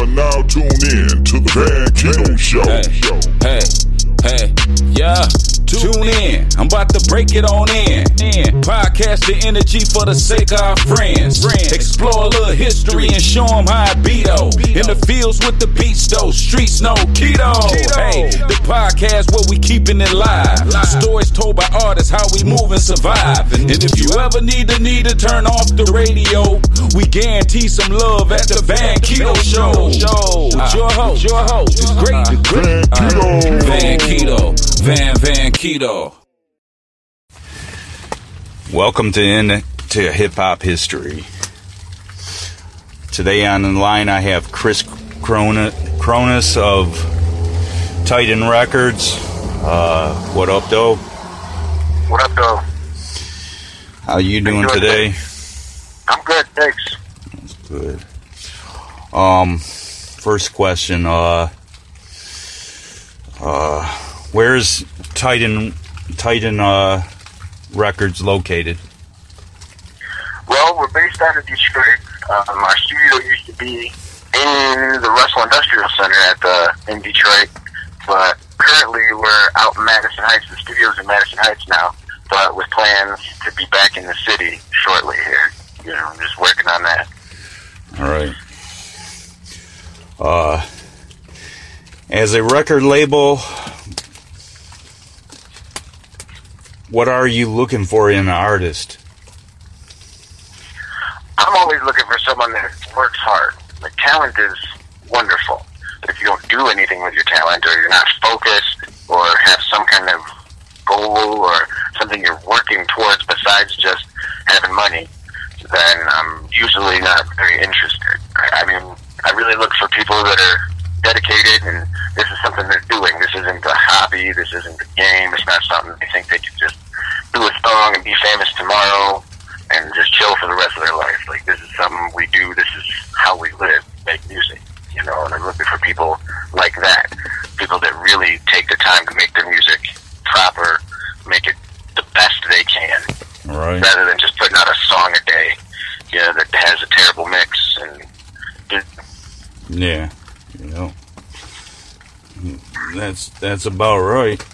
are now tuned in to the Van Keto Show. Hey, hey, hey, yeah. Tune in. I'm about to break it on in. Podcast the energy for the sake of our friends. Explore a little history and show them how I beat oh. In the fields with the beats though. Streets no keto. Hey, the podcast where we keeping it live. Stories told by artists how we move and survive. And if you ever need the need to turn off the radio, we guarantee some love at the Van Keto Show. With your host, your host, the great, the uh-huh. great Van Keto. Van Keto. Van Van Keto. Welcome to in to hip hop history. Today on the line I have Chris Crona- Cronus of Titan Records. Uh, what up, though? What up, though? How you doing doing today? I'm good, thanks. That's good. Um, first question. Uh, uh, where's Titan Titan uh Records located? Well, we're based out of Detroit. Um, our studio used to be in the Russell Industrial Center at the in Detroit, but currently we're out in Madison Heights. The studio's in Madison Heights now, but with plans to be back in the city shortly here. You know, just working on that. All right. Uh, as a record label, what are you looking for in an artist? I'm always looking for someone that works hard. The talent is wonderful, but if you don't do anything with your talent, or you're not focused, or have some kind of goal or something you're working towards besides just having money, then I'm usually not very interested. I mean, I really look for people that are dedicated, and this is something they're doing. This isn't a hobby. This isn't a game. It's not something they think they can just do a song and be famous tomorrow and just chill for the rest of their life. Like this is something we do. This is how we live, make music. You know, and I'm looking for people like that. People that really take the time to make their music proper, make it the best they can, right. rather than just putting out a song a day. You know, that has a terrible mix and Yeah. You know. That's that's about right.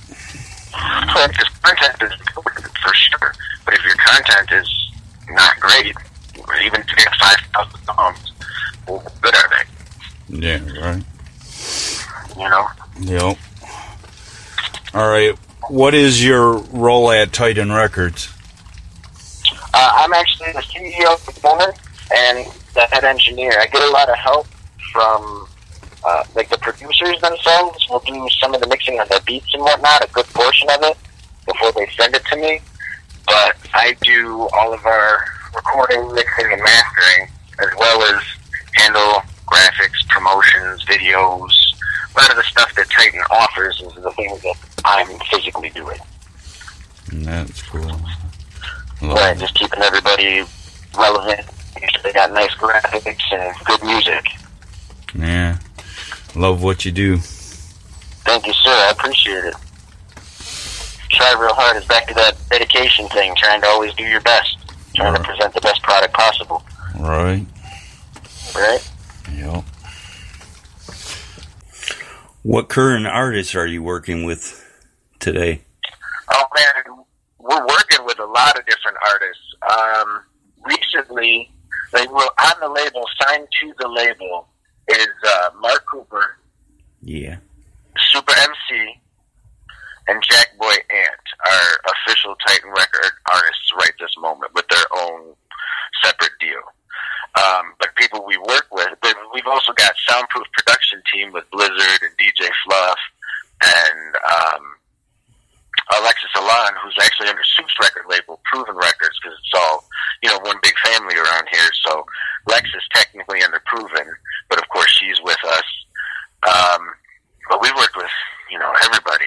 Because content is important for sure, but if your content is not great, even if you get five thousand songs, well, what good are they? Yeah. Right. You know. Yep. All right. What is your role at Titan Records? Uh, I'm actually the CEO of the moment and the head engineer. I get a lot of help from uh, like the producers themselves. Will do some of the mixing on the beats and whatnot, a good portion of it before they send it to me. I do all of our recording, mixing, and mastering, as well as handle graphics, promotions, videos. A lot of the stuff that Titan offers is the things that I'm physically doing. That's cool. Right, just keeping everybody relevant. They got nice graphics and good music. Yeah. Love what you do. Thank you, sir. I appreciate it. Try real hard. is back to that dedication thing, trying to always do your best, trying to present the best product possible. Right. Right? Yep. What current artists are you working with today? Oh man, we're working with a lot of different artists. Um, recently, they were on the label, signed to the label, is uh, Mark Cooper, Yeah. Super MC, and Jack Boy Ant are official Titan Record artists right this moment with their own separate deal. Um, but people we work with, we've also got Soundproof Production Team with Blizzard and DJ Fluff and um, Alexis Alon, who's actually under Soup's record label, Proven Records, because it's all, you know, one big family around here. So Lex is technically under Proven, but of course she's with us. Um, but we've worked with, you know, everybody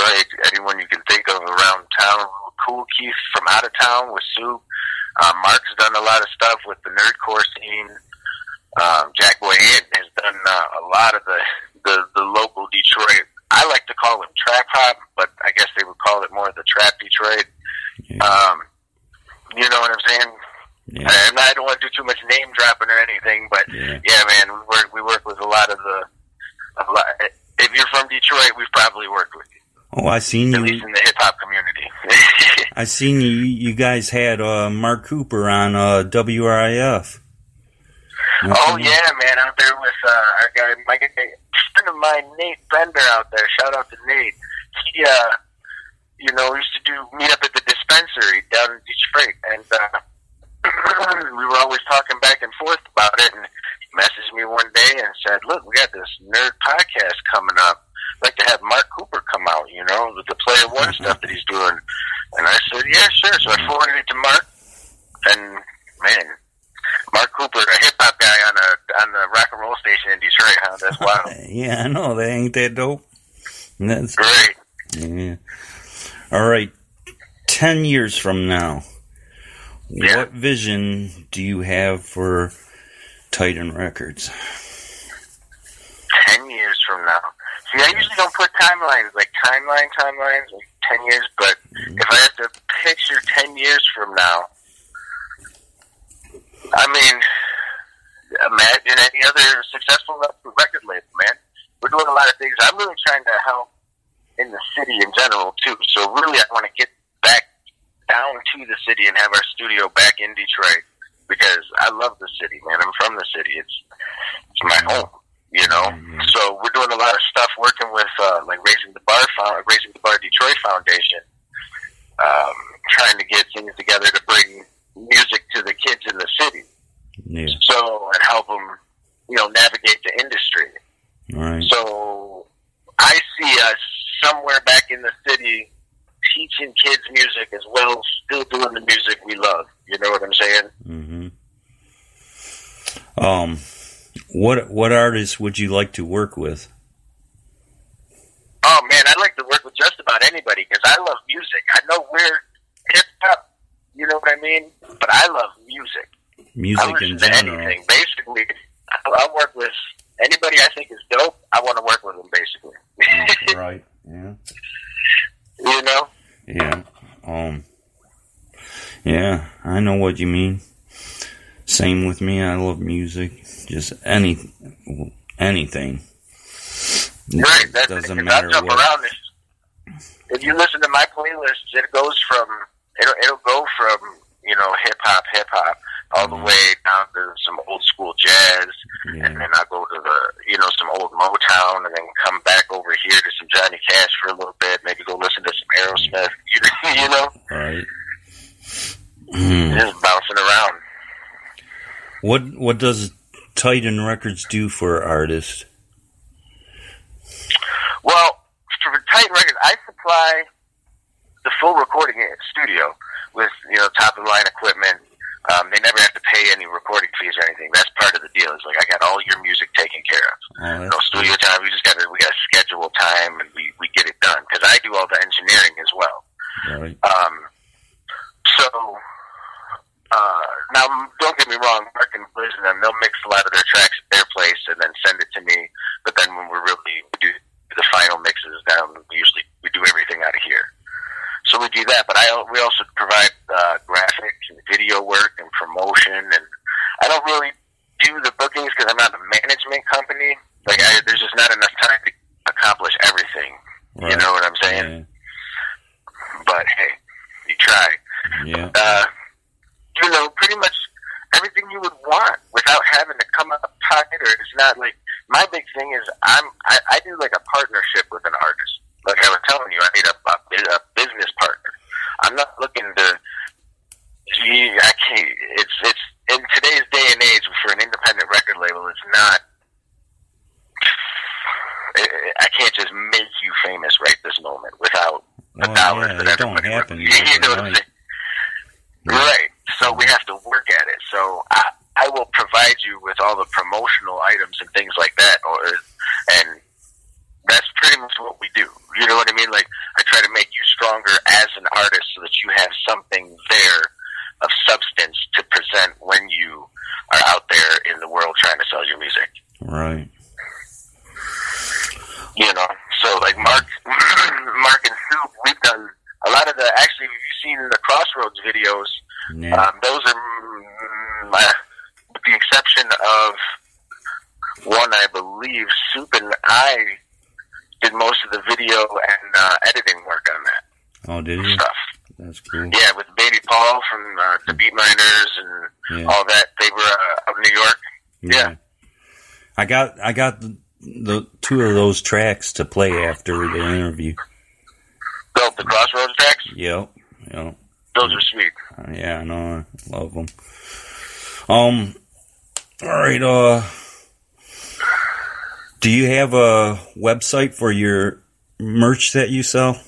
Detroit, anyone you can think of around town. Kool Keith from out of town with Soup. Um, Mark's done a lot of stuff with the nerdcore scene. Um, Jack Boy Ant has done uh, a lot of the, the the local Detroit. I like to call him trap hop, but I guess they would call it more the trap Detroit. Yeah. Um, you know what I'm saying? yeah. And I don't want to do too much name dropping or anything, but Yeah. yeah, man, we work we work with a lot of the. A lot, if you're from Detroit, we've probably worked with you, Oh, I seen at you. least in the hip hop community. I seen you. You guys had uh, Mark Cooper on uh, WRIF. oh yeah, man, out there with uh, our guy, my guy, friend of mine, Nate Bender, out there. Shout out to Nate. He, uh, you know, used to do meet up at the dispensary down in Detroit, and uh, we were always talking back and forth about it. And he messaged me one day and said, "Look, we got this nerd podcast coming up. Like to have Mark Cooper come out. You know, with the Player One mm-hmm. stuff that he's doing." And I said, "Yeah, sure." So I forwarded it to Mark, and man, Mark Cooper, a hip hop guy on a on the rock and roll station in Detroit. Huh? That's wild. Yeah, I know. That ain't that dope. That's Great. yeah. All right. Ten years from now, Yeah. what vision do you have for Titan Records? ten years from now. See, I usually don't put timelines like timeline timelines like ten years, but mm-hmm. if I have to picture ten years from now, I mean, imagine any other successful record label, man. We're doing a lot of things. I'm really trying to help in the city in general too. So really, I want to get back down to the city and have our studio back in Detroit because I love the city, man. I'm from the city. It's it's my home, you know. So we're doing a lot of stuff working with uh, like raising the bar, Found- raising the bar Detroit Foundation, um, trying to get things together to bring music to the kids in the city. Yeah. So and help them, you know, navigate the industry. Right. So I see us somewhere back in the city teaching kids music as well, still doing the music we love. You know what I'm saying? hmm Um, what what artists would you like to work with? Oh man, I'd like to work with just about anybody because I love music. I know we're hip hop, you know what I mean? But I love music. Music listen in general. anything. Basically, I'll, I'll work with anybody I think is dope. I want to work with them. Basically, right. Yeah. you know. Yeah. Um. Yeah, I know what you mean. Same with me. I love music. Just any anything. Right. That's doesn't matter I'll jump what. around this. If you listen to my playlist, it goes from it'll it'll go from you know hip hop, hip hop, all the Mhm. way down to some old school jazz, and then I go to the you know some old Motown, and then come back over here to some Johnny Cash for a little bit. Maybe go listen to some Aerosmith. You, you know, Right. Just bouncing around. What what does Titan Records do for artists? Well, for Titan Records, I supply the full recording studio with you know top of the line equipment. Um, they never have to pay any recording fees or anything. That's part of the deal. It's like I got all your music taken care of. Oh, No studio time. We just got to we got to schedule time and we we get it done because I do all the engineering as well. right. Um, so uh, now, don't get me wrong. And Liz and them, they'll mix a lot of their tracks at their place and then send it to me. But then when we're really we do the final mixes down, we usually we do everything out of here. So we do that. But I we also provide uh, graphics and video work and promotion. And I don't really do the bookings because I'm not a management company. Like I, there's just not enough time to accomplish everything. You Right. know what I'm saying? But hey, you try Yeah. uh, you know, pretty much everything you would want without having to come out of pocket or it's not like my big thing is I'm I, I do like a partnership with an artist. Like I was telling you, I need a, a, a business partner. I'm not looking to gee, I can't it's it's in today's day and age for an independent record label it's not I- I can't just make you famous right this moment without the Well, dollars yeah, that don't happen you know what I'm overnight. saying? Right. So we have to work at it. So I, I will provide you with all the promotional items and things like that, or and that's pretty much what we do. You know what I mean? Like I try to make you stronger as an artist, so that you have something there of substance to present when you are out there in the world trying to sell your music. Right. You know, so like Mark, Mark and Soup, we've done a lot of the. Actually, if you've seen the Crossroads videos, Yeah. um, those are exception of one, I believe, Soup and I did most of the video and uh, editing work on that Oh, did you? stuff. That's cool. Yeah, with Baby Paul from uh, the Beatminerz and Yeah. all that. They were uh, in New York. Yeah. I got I got the, the two of those tracks to play after the interview. Built the Crossroads tracks. Yep. Yep. Those are sweet. Yeah, I know. I love them. Um. All right. Uh. Do you have a website for your merch that you sell?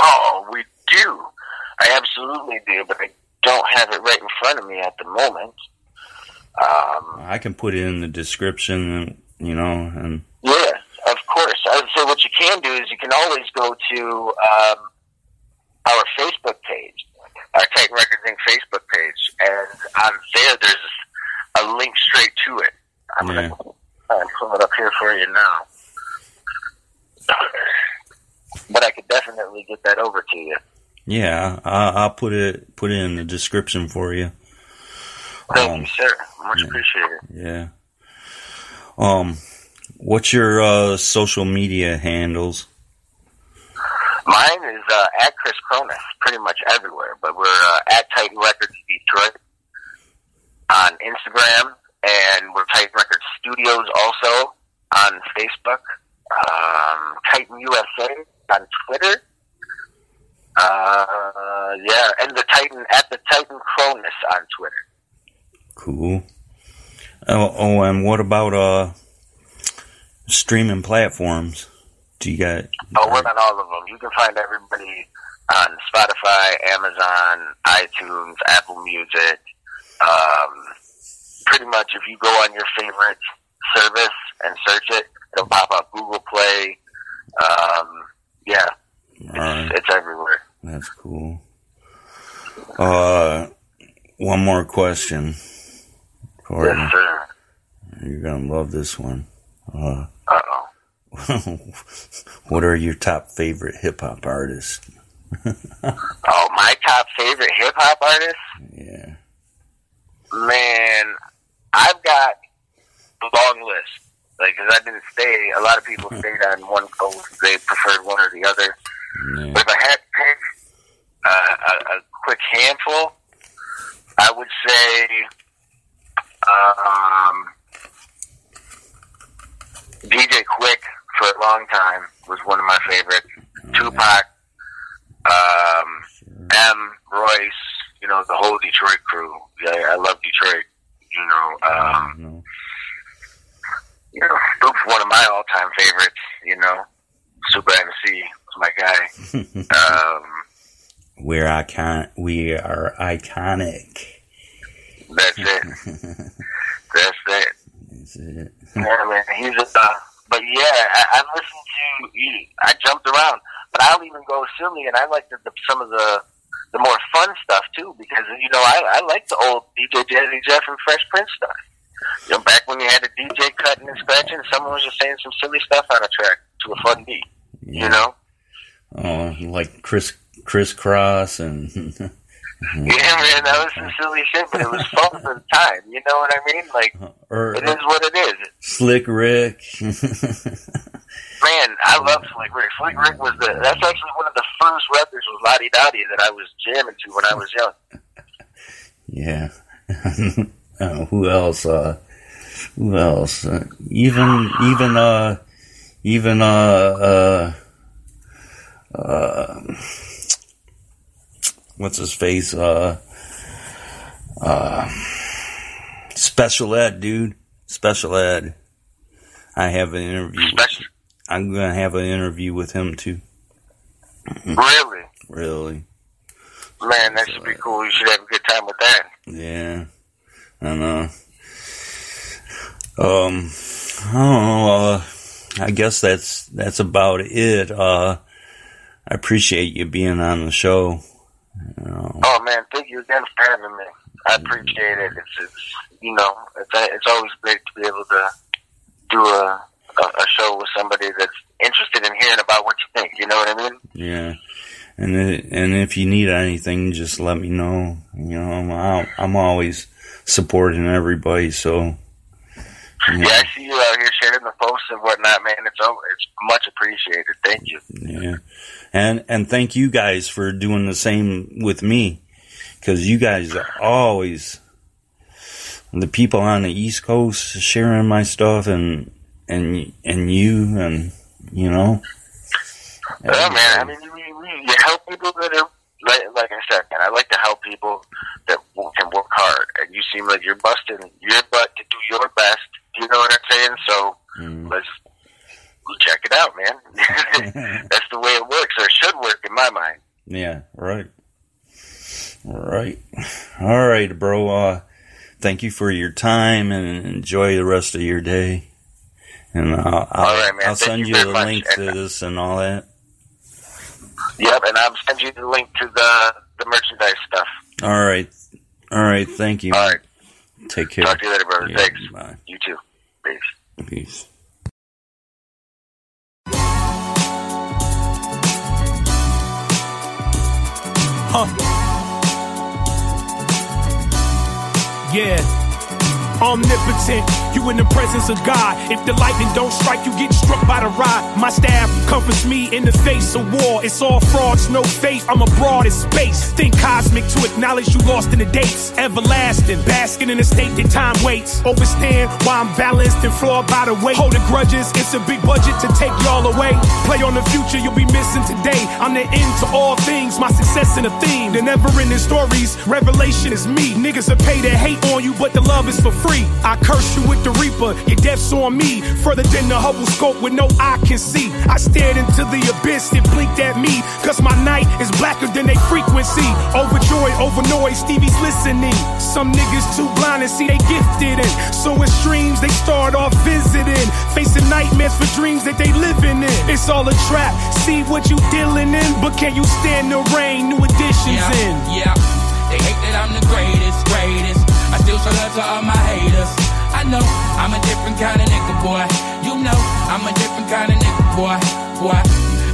Oh, we do. I absolutely do, but I don't have it right in front of me at the moment. Um, I can put it in the description. You know, and yeah, of course. I would say what you can do is you can always go to um, our Facebook page, our Titan Records Inc. Facebook page, on there there's a link straight to it. I'm Yeah. gonna pull it up here for you now. But I could definitely get that over to you. yeah, I, I'll put it put it in the description for you. Thank Um, you, sir. Much yeah. appreciated. Yeah. Um, what's your uh, social media handles? Mine is uh, at Chris Cronus, pretty much everywhere. But we're uh, at Titan Records Detroit on Instagram, and we're Titan Records Studios also on Facebook. Um, Titan USA on Twitter. Uh, yeah, and the Titan at the Titan Cronus on Twitter. Cool. Oh, oh, and what about uh streaming platforms? Do you got? Oh, we're on all of them. You can find everybody on Spotify, Amazon, iTunes, Apple Music. Um, pretty much, if you go on your favorite service and search it, it'll pop up Google Play. Um, yeah, right, it's, it's everywhere. that's cool. Uh, one more question, Courtney. Yes, sir. You're gonna love this one. Uh, oh. what are your top favorite hip hop artists? Oh, my top favorite hip hop artist? Yeah. Man, I've got a long list. Like, because I didn't stay, a lot of people stayed on one coast. They preferred one or the other. Yeah. But if I had to pick uh, a, a quick handful, I would say um, DJ Quik for a long time was one of my favorites. Tupac, um, M, Royce, you know, the whole Detroit crew. Yeah, I love Detroit. You know, um, No. you know, Snoop's one of my all-time favorites. You know, Super MC was my guy. Um, We're icon. We are iconic. that's it. That's it. That's it. Yeah, man, he's a. Uh, but yeah, I, I've listened to. I jumped around, but I'll even go silly, and I like the, the, some of the the more fun stuff too, because you know I, I like the old DJ Jazzy Jeff and Fresh Prince stuff. You know, back when you had a DJ cutting and scratching, someone was just saying some silly stuff on a track to a fun beat. You know? Oh, like Chris Kris Kross and Yeah, man, that was some silly shit, but it was fun for the time. You know what I mean? Like or it is what it is. Slick Rick. Man, I love Slick Rick. Slick Rick was the that's actually one of the first records was La Di Da Di that I was jamming to when I was young. yeah. uh, who else? Uh, who else? Uh, even even uh even uh uh uh what's his face? Uh uh special ed dude. Special ed. I have an interview. With, Special, I'm gonna have an interview with him too. really, Really. man, that should be cool. You should have a good time with that. Yeah, I know. Um, I don't know. Uh, I guess that's that's about it. Uh, I appreciate you being on the show. Know, Oh man, thank you again for having me. I appreciate it. It's it's you know it's it's always great to be able to do a a, a show with somebody that's interested in hearing about what you think. You know what I mean? yeah. And it, and if you need anything, just let me know. You know, I'm I'm always supporting everybody. So Yeah, I see you out here sharing the posts and whatnot, man. It's oh, it's much appreciated. Thank you. Yeah. And and thank you guys for doing the same with me cuz you guys are always the people on the East Coast sharing my stuff and and and you and you know Yeah, man. I mean, you, you, help people that are like, like I said, man. I like to help people that can work hard, and you seem like you're busting your butt to do your best. You know what I'm saying? So Mm. let's check it out, man. That's the way it works, or should work in my mind. Yeah, right. Right. All right, bro. Uh, thank you for your time and enjoy the rest of your day. And I'll, I'll, All right, man. I'll Thank send you you very the much. link to And- this and all that. Yep, and I'll send you the link to the the merchandise stuff. All right. All right. Thank you. All right. Take care. Talk to you later, brother. Yeah, Thanks. Bye. You too. Peace. Peace. Huh. Yeah. Omnipotent, you in the presence of God. If the lightning don't strike, you get struck by the rod. My staff comforts me in the face of war. It's all frauds, no faith. I'm abroad in space. Think cosmic to acknowledge you lost in the dates. Everlasting, basking in a state that time waits. Overstand why I'm balanced and flawed by the weight. Holding grudges, it's a big budget to take y'all away. Play on the future, you'll be missing today. I'm the end to all things, my success in a theme. The never ending stories, revelation is me. Niggas are paid to hate on you, but the love is for free. I curse you with the reaper, your death's on me. Further than the Hubble scope with no eye can see. I stared into the abyss, it blinked at me. Cause my night is blacker than they frequency. Overjoyed, over noise, Stevie's listening. Some niggas too blind to see they gifted in. So it's dreams they start off visiting. Facing nightmares for dreams that they living in. It's all a trap, see what you dealing in. But can you stand the rain? New additions yeah, in. Yeah, they hate that I'm the greatest. Show love to all my haters. I know I'm a different kind of nigga, boy. You know I'm a different kind of nigga, boy. Boy,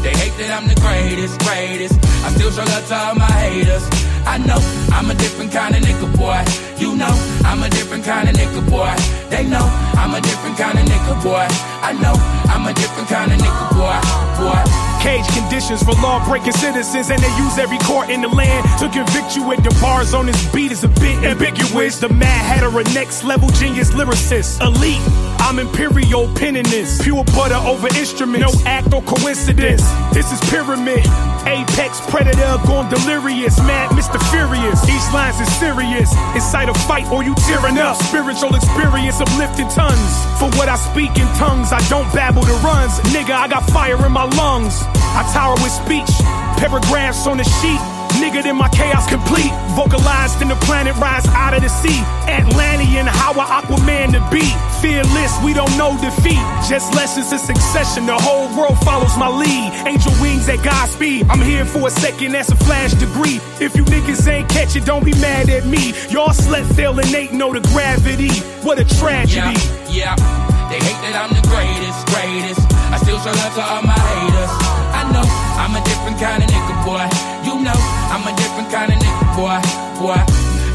they hate that I'm the greatest, greatest. I still show love to all my haters. I know I'm a different kind of nigga, boy. You know I'm a different kind of nigga, boy. They know I'm a different kind of nigga, boy. I know I'm a different kind of nigga, boy. Boy. Cage conditions for law breaking citizens, and they use every court in the land to convict you with the bars on this beat is a bit ambiguous. The mad hatter, a next level genius lyricist, elite. I'm imperial penning this, pure butter over instruments, no act or coincidence. This is pyramid, apex predator gone delirious, mad Mr. Furious. Each lines is serious, incite a fight or you tearing up. Spiritual experience uplifting tons. For what I speak in tongues, I don't babble the runs. Nigga, I got fire in my lungs. I tower with speech, paragraphs on the sheet. Nigga, then my chaos complete. Vocalized in the planet rise out of the sea. Atlantean, how I Aquaman to be. Fearless, we don't know defeat. Just lessons in succession. The whole world follows my lead. Angel wings at Godspeed. I'm here for a second, that's a flash degree. If you niggas ain't catch it, don't be mad at me. Y'all slept fail and ain't know the gravity. What a tragedy. Yeah, yeah. They hate that I'm the greatest, greatest. Still show love to all my haters. I know I'm a different kind of nigga, boy. You know I'm a different kind of nigga, boy. Boy.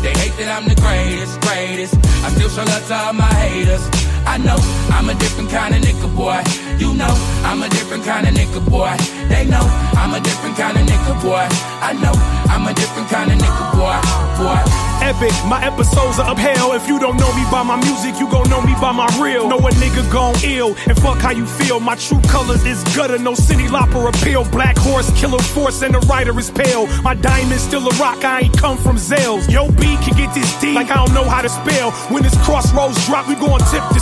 They hate that I'm the greatest, greatest. I still show love to all my haters. I know I'm a different kind of nigga, boy. You know I'm a different kind of nigga, boy. They know I'm a different kind of nigga, boy. I know I'm a different kind of nigga, boy. Boy. Epic, my episodes are upheld. If you don't know me by my music, you gon' know me by my real. Know a nigga gone ill, and fuck how you feel. My true colors is gutter, no city lopper appeal. Black horse, killer force, and the rider is pale. My diamond's still a rock, I ain't come from Zales. Yo, B can get this D, like I don't know how to spell. When this crossroads drop, we gon' tip the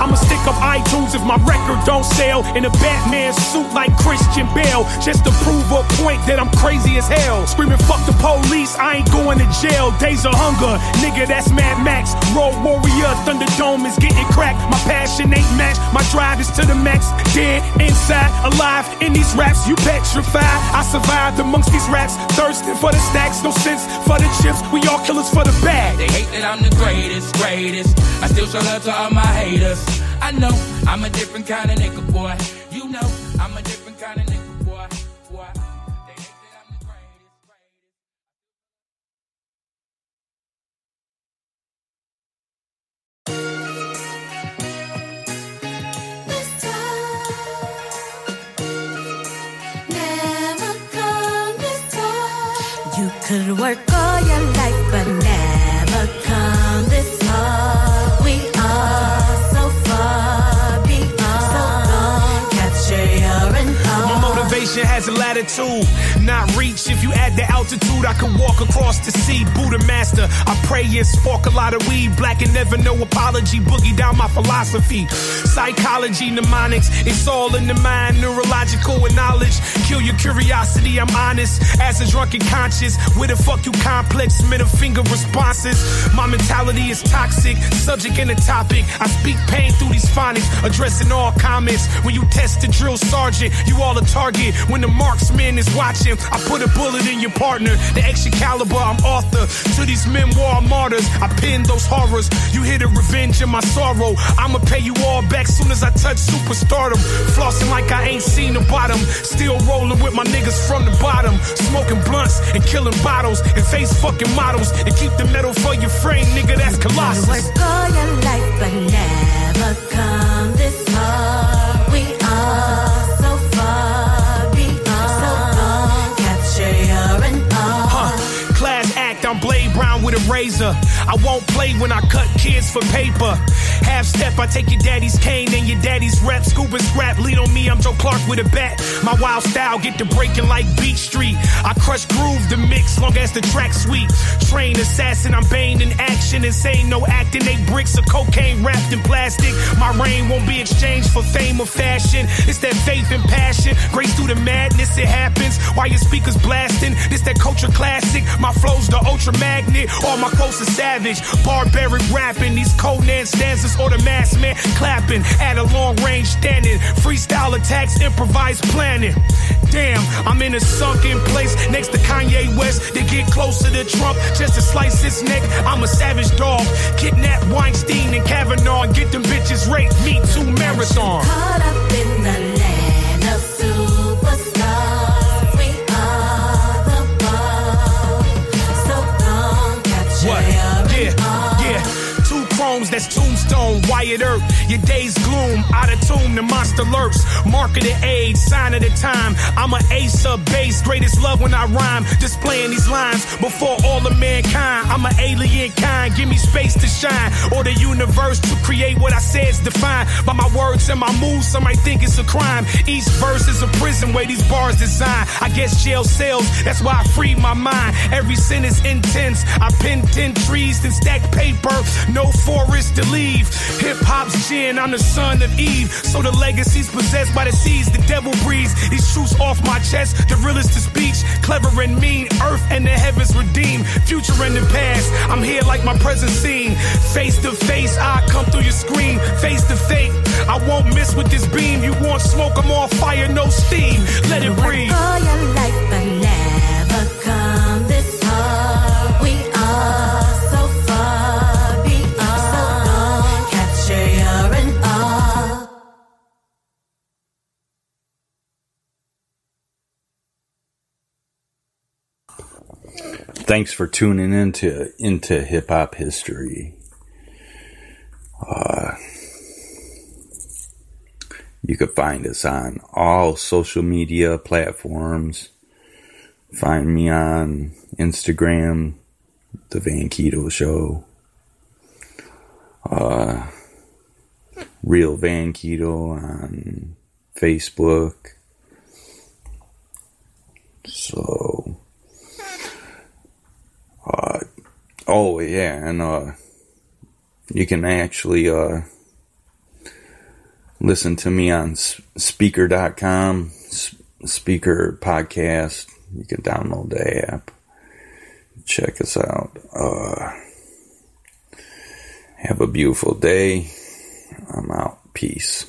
I'ma stick up iTunes if my record don't sell. In a Batman suit like Christian Bale, just to prove a point that I'm crazy as hell. Screaming, fuck the police, I ain't going to jail. Days of hunger, nigga, that's Mad Max. Road Warrior, Thunderdome is getting cracked. My passion ain't matched, my drive is to the max. Dead, inside, alive, in these raps, you petrified. I survived amongst these raps, thirsting for the stacks, no sense for the chips. We all killers for the bag. They hate that I'm the greatest, greatest. I still show love to all my haters. I know I'm a different kind of nigga, boy. You know I'm a different kind of nigga, boy. Could work latitude, not reach. If you add the altitude, I could walk across the sea. Buddha master, I pray and spark a lot of weed. Black and never no apology, boogie down my philosophy. Psychology, mnemonics, it's all in the mind. Neurological and knowledge, kill your curiosity. I'm honest, as a drunken conscious. Where the fuck you complex, middle finger responses. My mentality is toxic, subject and a topic. I speak pain through these phonics, addressing all comments. When you test the drill sergeant, you all a target. When the marksman is watching, I put a bullet in your partner. The extra caliber, I'm author to these memoir martyrs. I pin those horrors. You hear the revenge in my sorrow. I'ma pay you all back soon as I touch superstardom. Flossing like I ain't seen the bottom. Still rolling with my niggas from the bottom. Smoking blunts and killing bottles and face fucking models. And keep the metal for your frame, nigga. That's Colossus. Work all your life but never come with a razor. I won't play when I cut kids for paper. Half step, I take your daddy's cane and your daddy's rep. Scuba scrap, lead on me, I'm Joe Clark with a bat. My wild style, get to breaking like Beat Street. I crush groove the mix, long as the track sweet. Train assassin, I'm Bane in action. Insane, no acting, eight bricks of cocaine wrapped in plastic. My reign won't be exchanged for fame or fashion. It's that faith and passion, grace through the madness, it happens. While your speakers blasting, this that culture classic. My flow's the ultra magnet, all my quotes are savage. Barbaric rapping, these Conan stanzas or the mass man clapping. At a long range standing, freestyle attacks, improvised planning. Damn, I'm in a sunken place next to Kanye West. They get closer to Trump just to slice his neck. I'm a savage dog. Kidnap Weinstein and Kavanaugh and get them bitches raped. Me too marathon. Caught up in the Earp. Your day's gloom, out of tune, the monster lurks. Mark of the age, sign of the time. I'm a ace of base, greatest love when I rhyme. Displaying these lines before all of mankind. I'm an alien kind, give me space to shine. Or the universe to create what I say is defined. By my words and my moves, some might think it's a crime. Each verse is a prison where these bars design. I guess jail cells, that's why I free my mind. Every sin is intense. I pin ten trees and stack paper, no forest to leave. Hip hop's gin, I'm the son of Eve. So the legacy's possessed by the seas the devil breathes. These truths off my chest, the realest to speech. Clever and mean, earth and the heavens redeem. Future and the past, I'm here like my present scene. Face to face, I come through your screen. Face to fate, I won't miss with this beam. You want smoke, I'm on fire, no steam. Let it breathe. Thanks for tuning into into hip hop history. Uh, you can find us on all social media platforms. Find me on Instagram, The Van Keto Show. Uh, Real Van Keto on Facebook. So, uh, oh yeah, and uh, you can actually uh, listen to me on spreaker.com, speaker podcast. You can download the app. Check us out. Uh, have a beautiful day. I'm out. Peace.